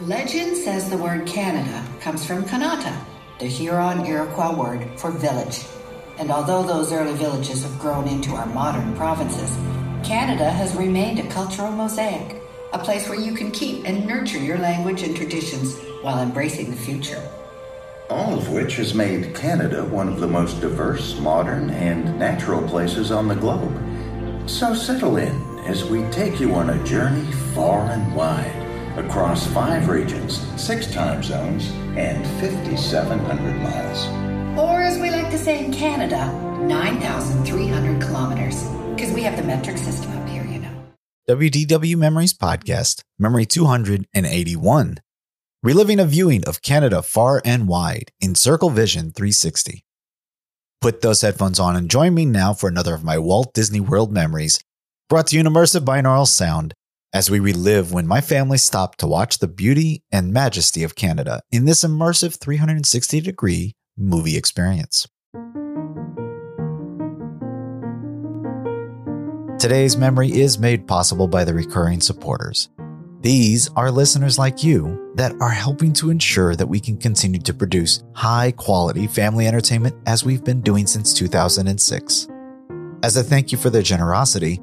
Legend says the word Canada comes from Kanata, the Huron Iroquois word for village. And although those early villages have grown into our modern provinces, Canada has remained a cultural mosaic, a place where you can keep and nurture your language and traditions while embracing the future. All of which has made Canada one of the most diverse, modern, and natural places on the globe. So settle in as we take you on a journey far and wide across five regions, six time zones, and 5,700 miles. Or as we like to say in Canada, 9,300 kilometers, because we have the metric system up here, you know. WDW Memories Podcast, Memory 281. Reliving a viewing of Canada far and wide in Circle Vision 360. Put those headphones on and join me now for another of my Walt Disney World memories, brought to you in immersive binaural sound as we relive when my family stopped to watch the beauty and majesty of Canada in this immersive 360 degree movie experience. Today's memory is made possible by the recurring supporters. These are listeners like you that are helping to ensure that we can continue to produce high quality family entertainment as we've been doing since 2006. As a thank you for their generosity,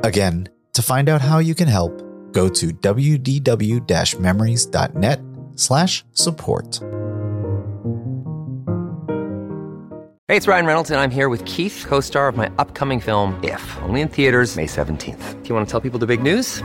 Again, to find out how you can help, go to wdw-memories.net slash support. Hey, it's Ryan Reynolds, and I'm here with Keith, co-star of my upcoming film, If, only in theaters May 17th. Do you want to tell people the big news?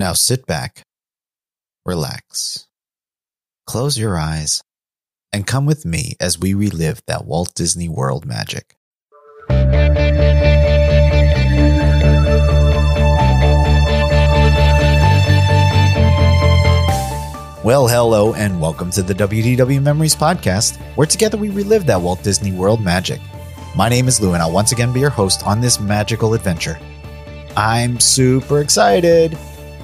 Now sit back, relax, close your eyes, and come with me as we relive that Walt Disney World magic. Well, hello, and welcome to the WDW Memories Podcast, where together we relive that Walt Disney World magic. My name is Lou, and I'll once again be your host on this magical adventure. I'm super excited!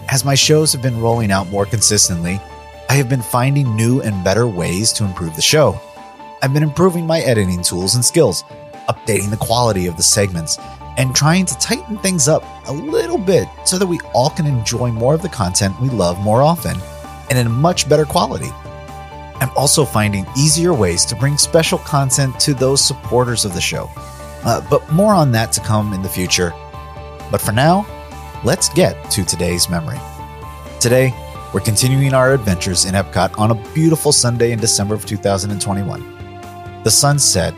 As my shows have been rolling out more consistently, I have been finding new and better ways to improve the show. I've been improving my editing tools and skills, updating the quality of the segments, and trying to tighten things up a little bit so that we all can enjoy more of the content we love more often and in a much better quality. I'm also finding easier ways to bring special content to those supporters of the show. Uh, but more on that to come in the future. But for now, let's get to today's memory. Today, we're continuing our adventures in Epcot on a beautiful Sunday in December of 2021. The sun set,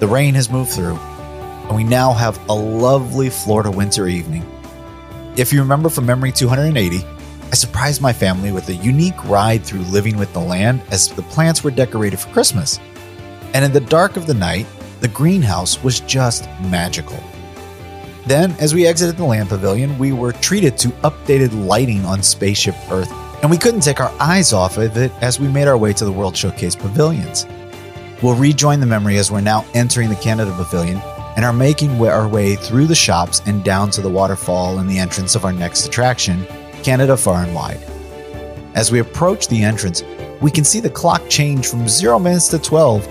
the rain has moved through, and we now have a lovely Florida winter evening. If you remember from Memory 280, I surprised my family with a unique ride through living with the land as the plants were decorated for Christmas. And in the dark of the night, the greenhouse was just magical. Then, as we exited the land pavilion, we were treated to updated lighting on Spaceship Earth, and we couldn't take our eyes off of it as we made our way to the World Showcase pavilions. We'll rejoin the memory as we're now entering the Canada Pavilion and are making our way through the shops and down to the waterfall and the entrance of our next attraction, Canada Far and Wide. As we approach the entrance, we can see the clock change from 0 minutes to 12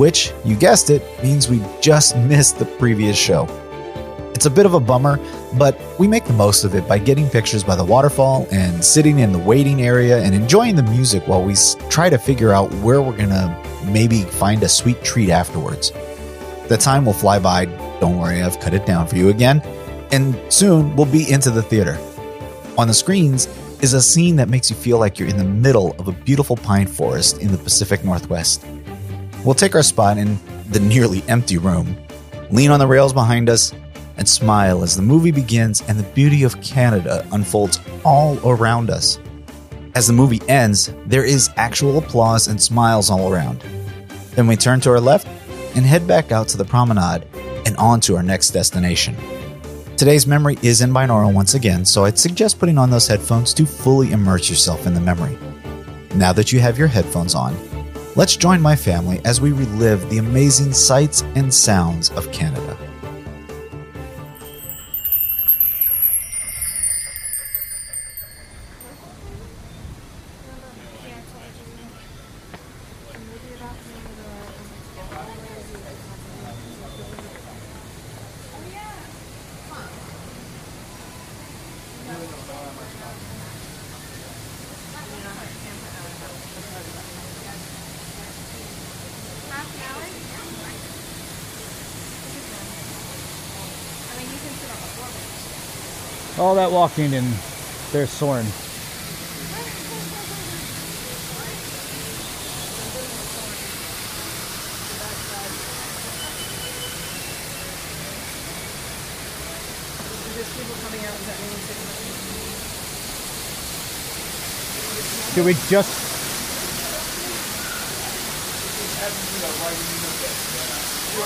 which, you guessed it, means we just missed the previous show. It's a bit of a bummer, but we make the most of it by getting pictures by the waterfall and sitting in the waiting area and enjoying the music while we try to figure out where we're gonna maybe find a sweet treat afterwards. The time will fly by, don't worry, I've cut it down for you again, and soon we'll be into the theater. On the screens is a scene that makes you feel like you're in the middle of a beautiful pine forest in the Pacific Northwest. We'll take our spot in the nearly empty room, lean on the rails behind us, and smile as the movie begins and the beauty of Canada unfolds all around us. As the movie ends, there is actual applause and smiles all around. Then we turn to our left and head back out to the promenade and on to our next destination. Today's memory is in binaural once again, so I'd suggest putting on those headphones to fully immerse yourself in the memory. Now that you have your headphones on, let's join my family as we relive the amazing sights and sounds of Canada. All that walking and they're soaring. Did we just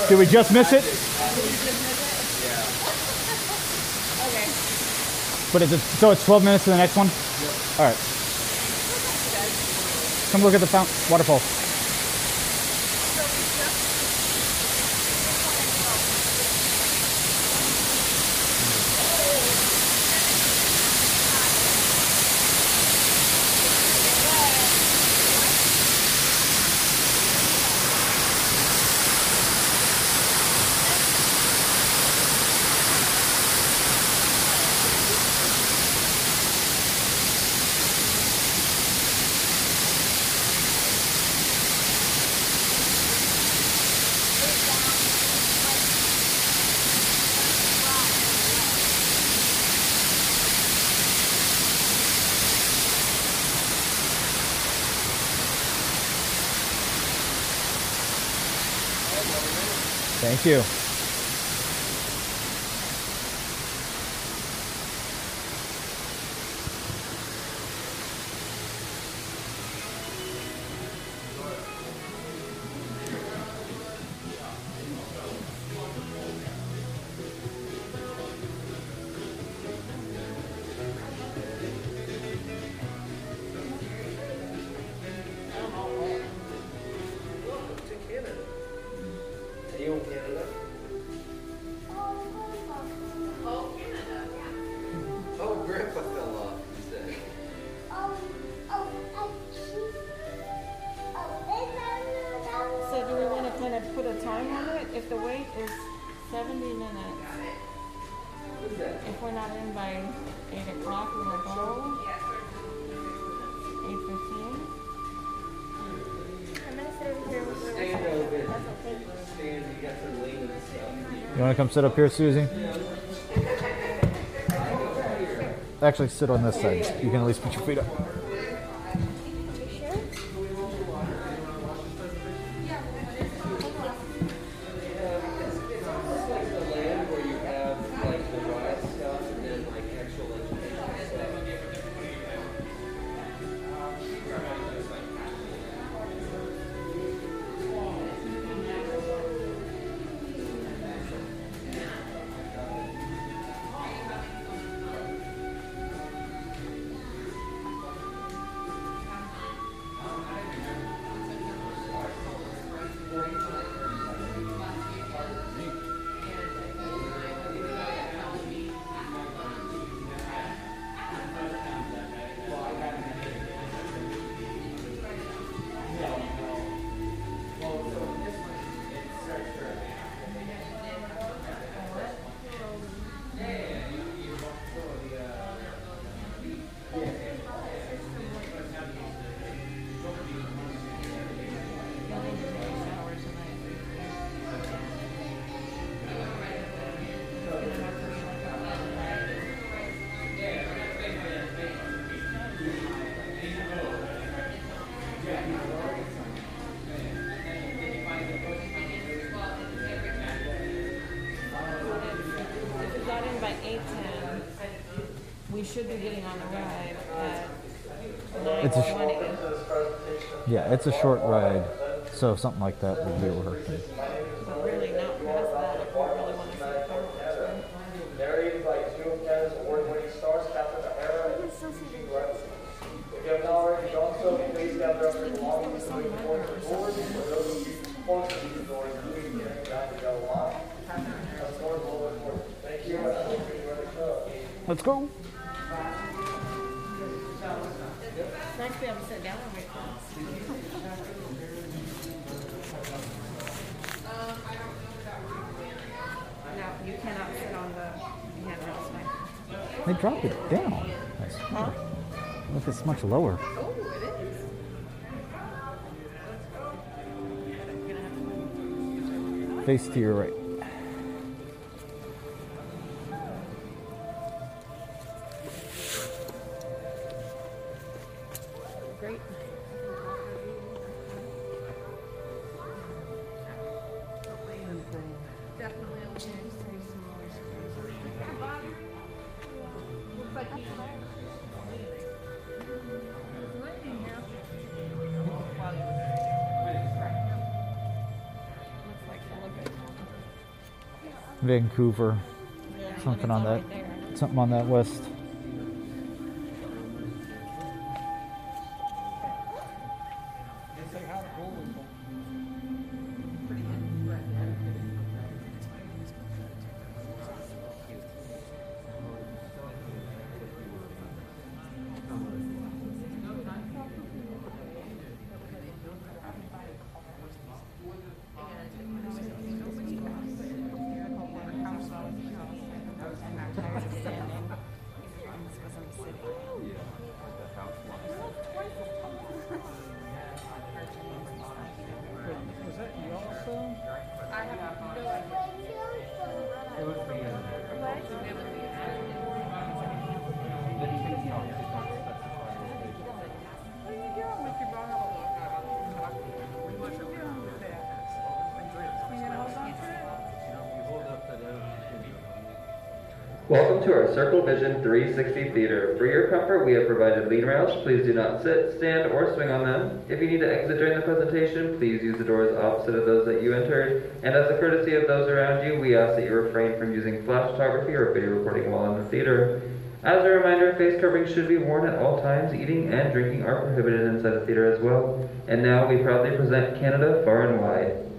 Did we just miss it? But is it so it's 12 minutes to the next one? All right. Come look at the fount- waterfall. Thank you. Is seventy minutes, if we're not in by eight o'clock, we're gonna go. Eight fifteen? Stand over. Stand, you got some lean and stuff. You want to come sit up here, Susie? Actually, sit on this side. You can at least put your feet up. We should be getting on the ride It's a sh- Yeah, it's a short ride, so something like that would be working. Let's go. It's nice to be able to sit down and wait. No, you cannot sit on the handrails. They dropped it down. That's Huh? Look, it's much lower. Oh, it is. Face to your right. Vancouver. Something on that. Something on that west. Welcome to our Circle Vision 360 Theater. For your comfort, we have provided lean rails. Please do not sit, stand, or swing on them. If you need to exit during the presentation, please use the doors opposite of those that you entered. And as a courtesy of those around you, we ask that you refrain from using flash photography or video recording while in the theater. As a reminder, face coverings should be worn at all times. Eating and drinking are prohibited inside the theater as well. And now we proudly present Canada Far and Wide.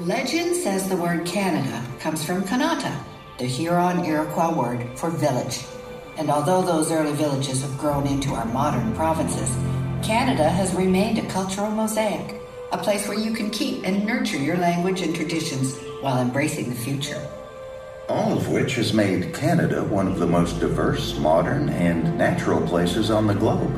Legend says the word Canada comes from Kanata, the Huron Iroquois word for village. And although those early villages have grown into our modern provinces, Canada has remained a cultural mosaic, a place where you can keep and nurture your language and traditions while embracing the future. All of which has made Canada one of the most diverse, modern, and natural places on the globe.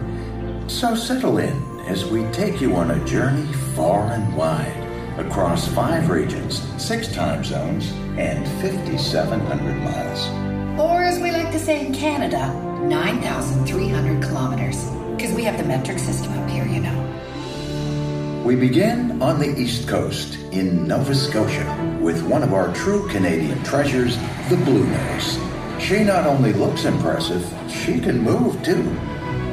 So settle in as we take you on a journey far and wide across five regions, six time zones, and 5,700 miles. Or as we like to say in Canada, 9,300 kilometers. Because we have the metric system up here, you know. We begin on the East Coast in Nova Scotia with one of our true Canadian treasures, the Bluenose. She not only looks impressive, she can move too.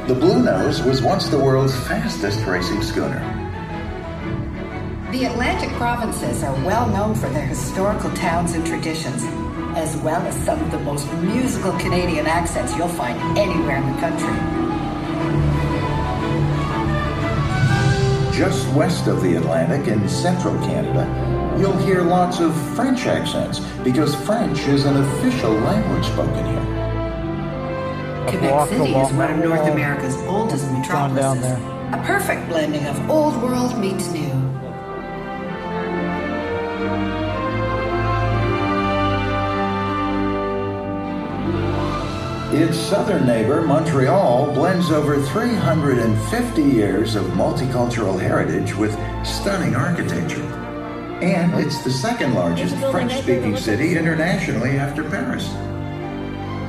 The Bluenose was once the world's fastest racing schooner. The Atlantic provinces are well known for their historical towns and traditions, as well as some of the most musical Canadian accents you'll find anywhere in the country. Just west of the Atlantic in central Canada, you'll hear lots of French accents because French is an official language spoken here. Quebec City is one of North. America's oldest metropolises. A perfect blending of old world meets new. Its southern neighbor, Montreal, blends over 350 years of multicultural heritage with stunning architecture. And it's the second largest French speaking city internationally after Paris.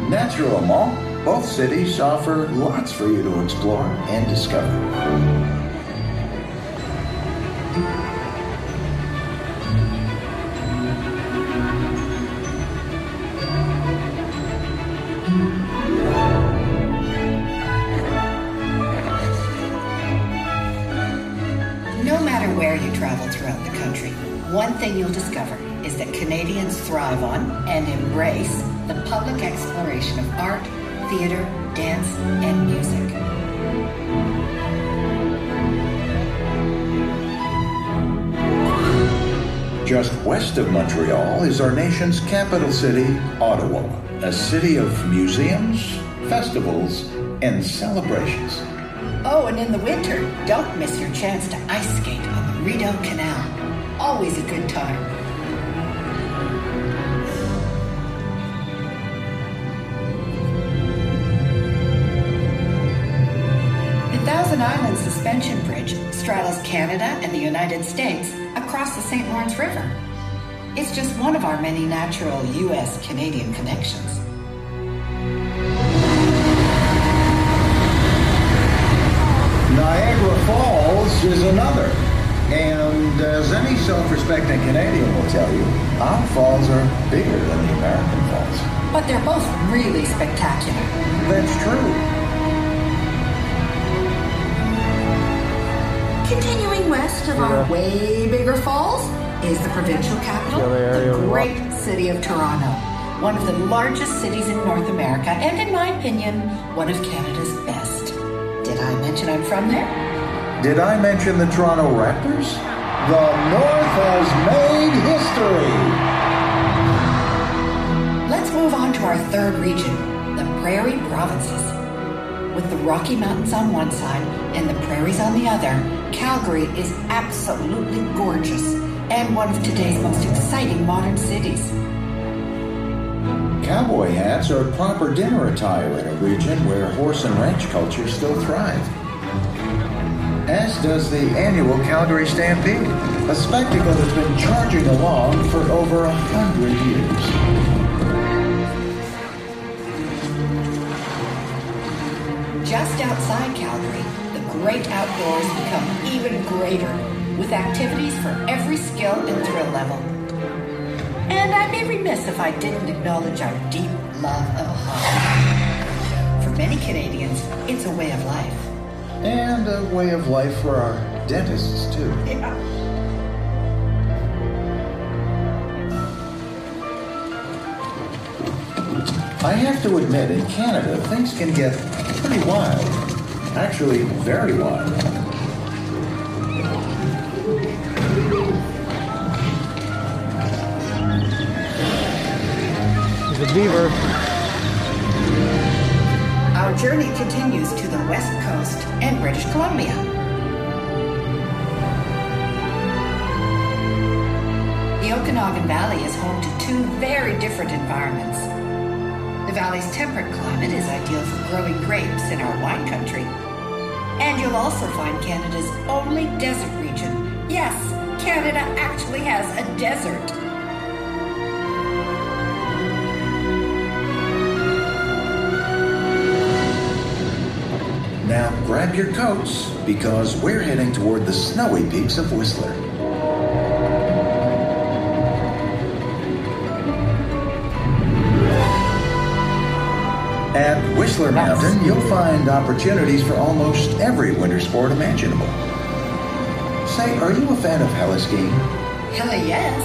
Naturellement, both cities offer lots for you to explore and discover. Thrive on and embrace the public exploration of art, theater, dance, and music. Just west of Montreal is our nation's capital city, Ottawa, a city of museums, festivals, and celebrations. Oh, and in the winter, don't miss your chance to ice skate on the Rideau Canal. Always a good time. Thousand Islands Suspension Bridge straddles Canada and the United States across the St. Lawrence River. It's just one of our many natural U.S. Canadian connections. Niagara Falls is another. And as any self-respecting Canadian will tell you, our falls are bigger than the American falls. But they're both really spectacular. That's true. West of our way bigger falls is the provincial capital, The great city of Toronto. One of the largest cities in North America, and in my opinion, one of Canada's best. Did I mention I'm from there? Did I mention the Toronto Raptors? The North has made history. Let's move on to our third region, the Prairie Provinces. With the Rocky Mountains on one side and the prairies on the other, Calgary is absolutely gorgeous and one of today's most exciting modern cities. Cowboy hats are a proper dinner attire in a region where horse and ranch culture still thrive. As does the annual Calgary Stampede, a spectacle that's been charging along for over a hundred years. Just outside Calgary, the great outdoors become even greater with activities for every skill and thrill level. And I'd be remiss if I didn't acknowledge our deep love of hockey. For many Canadians, it's a way of life. And a way of life for our dentists, too. Yeah. I have to admit, in Canada, things can get pretty wild. Actually, very wild. There's a beaver. Our journey continues to the west coast and British Columbia. The Okanagan Valley is home to two very different environments. Valley's temperate climate is ideal for growing grapes in our wine country. And you'll also find Canada's only desert region. Yes, Canada actually has a desert. Now grab your coats because we're heading toward the snowy peaks of Whistler. At Whistler Mountain, you'll find opportunities for almost every winter sport imaginable. Say, are you a fan of heliskiing? Hell yes,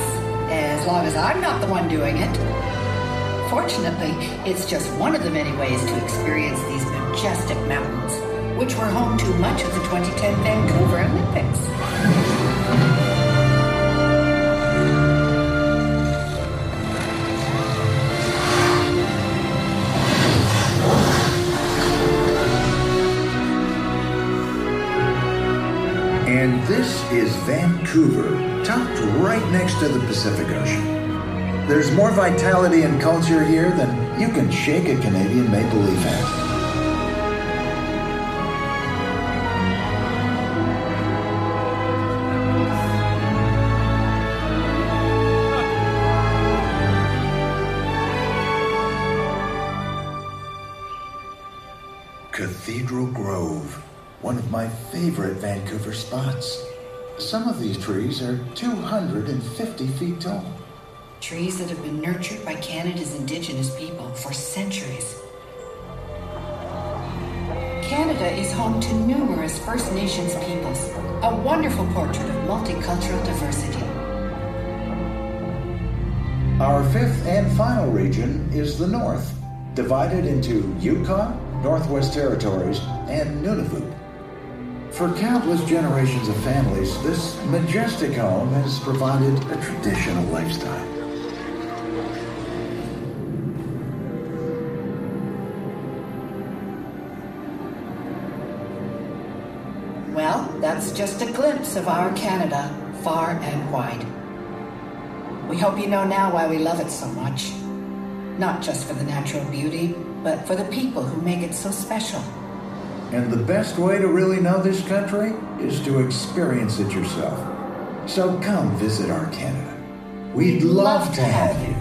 as long as I'm not the one doing it. Fortunately, it's just one of the many ways to experience these majestic mountains, which were home to much of the 2010 Vancouver Olympics. This is Vancouver, tucked right next to the Pacific Ocean. There's more vitality and culture here than you can shake a Canadian maple leaf hat. Favorite Vancouver spots. Some of these trees are 250 feet tall. Trees that have been nurtured by Canada's Indigenous people for centuries. Canada is home to numerous First Nations peoples, a wonderful portrait of multicultural diversity. Our fifth and final region is the North, divided into Yukon, Northwest Territories, and Nunavut. For countless generations of families, this majestic home has provided a traditional lifestyle. Well, that's just a glimpse of our Canada, far and wide. We hope you know now why we love it so much. Not just for the natural beauty, but for the people who make it so special. And the best way to really know this country is to experience it yourself. So come visit our Canada. We'd love, to have you.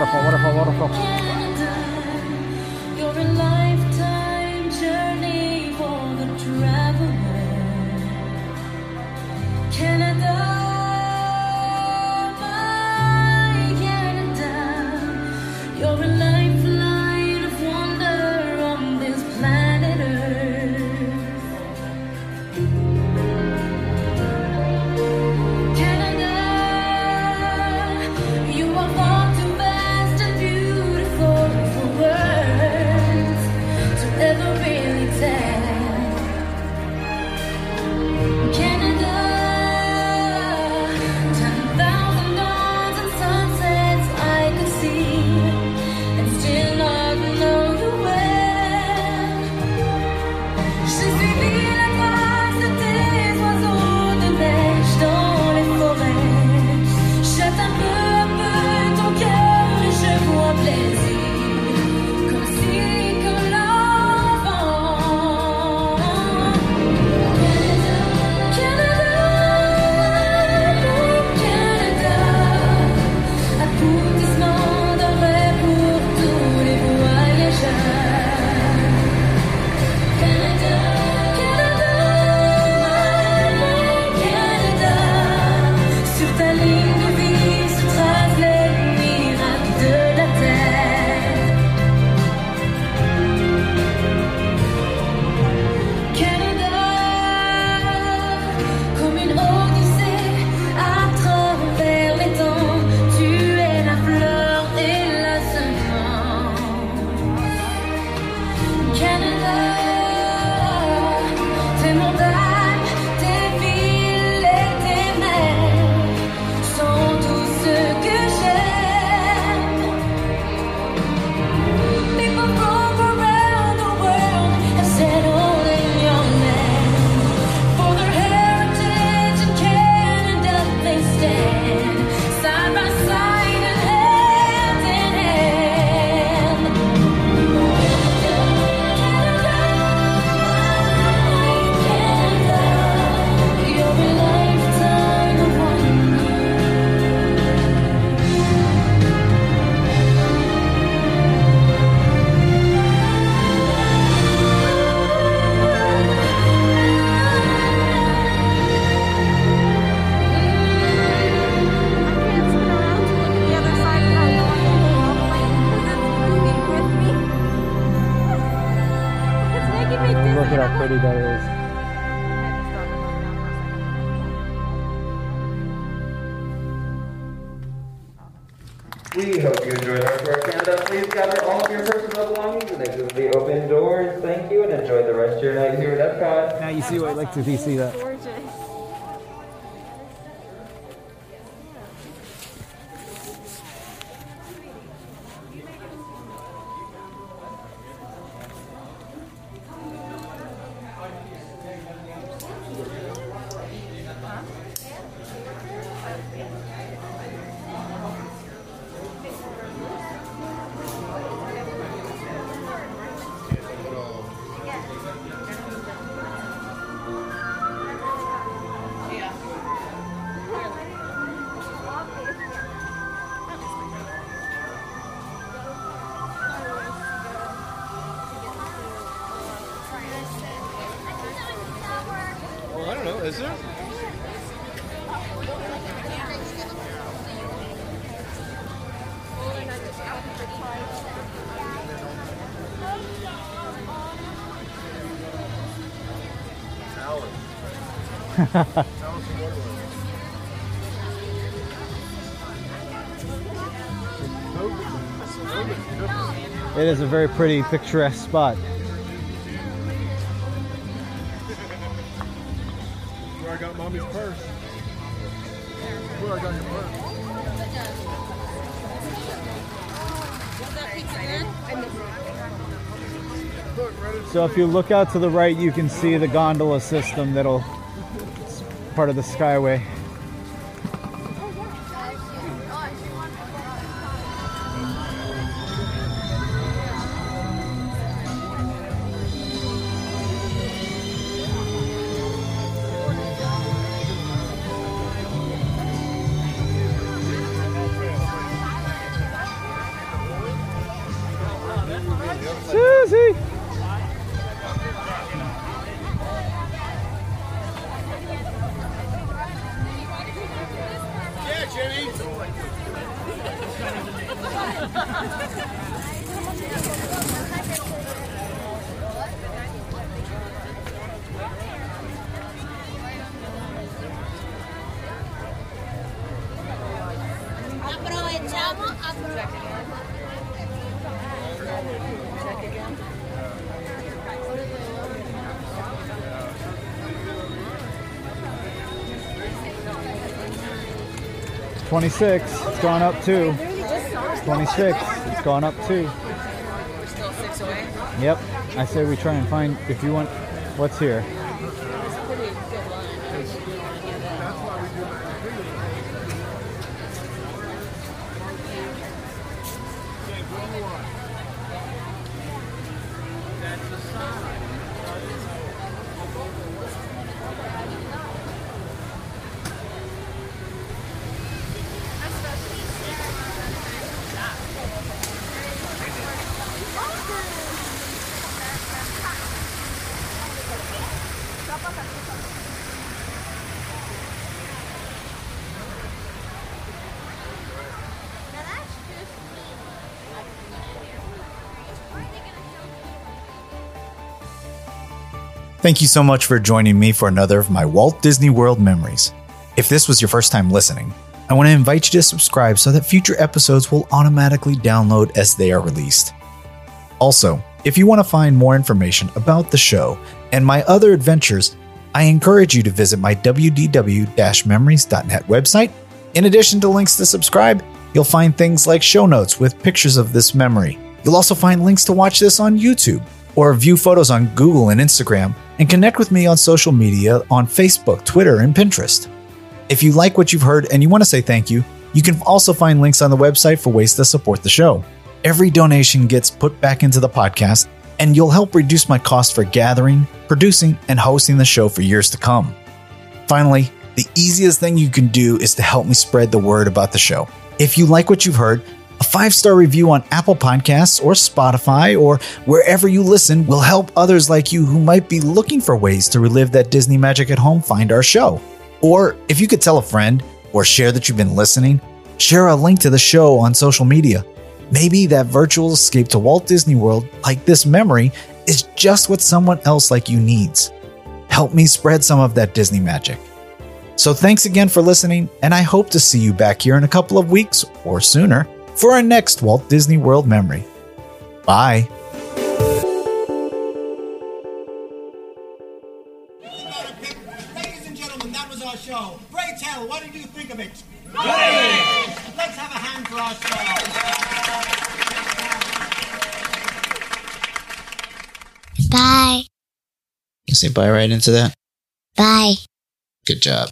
Waterfall, waterfall, waterfall. Pretty that is. We hope you enjoyed our tour of Canada. Please gather all of your personal belongings and exit the open doors. Thank you and enjoy the rest of your night here at Epcot. Now you see what I like to see that. Is there? It is a very pretty, picturesque spot. So if you look out to the right, you can see the gondola system that'll it's part of the Skyway. 26. It's gone up two. 26. It's gone up two. We're still six away. Yep. I say we try and find if you want. What's here? Thank you so much for joining me for another of my Walt Disney World memories. If this was your first time listening, I want to invite you to subscribe so that future episodes will automatically download as they are released. Also, if you want to find more information about the show and my other adventures, I encourage you to visit my wdw memories.net website. In addition to links to subscribe, you'll find things like show notes with pictures of this memory. You'll also find links to watch this on YouTube or view photos on Google and Instagram and connect with me on social media on Facebook, Twitter, and Pinterest. If you like what you've heard and you want to say thank you, you can also find links on the website for ways to support the show. Every donation gets put back into the podcast, and you'll help reduce my cost for gathering, producing, and hosting the show for years to come. Finally, the easiest thing you can do is to help me spread the word about the show. If you like what you've heard, five star review on Apple Podcasts or Spotify or wherever you listen will help others like you who might be looking for ways to relive that Disney magic at home find our show. Or if you could tell a friend or share that you've been listening, share a link to the show on social media. Maybe that virtual escape to Walt Disney World, like this memory, is just what someone else like you needs. Help me spread some of that Disney magic. So thanks again for listening, and I hope to see you back here in a couple of weeks or sooner for our next Walt Disney World memory. Bye. Ladies and gentlemen, that was our show. Pray tell, what did you think of it? Great! Let's have a hand for our show. Bye. You say bye right into that? Bye. Good job.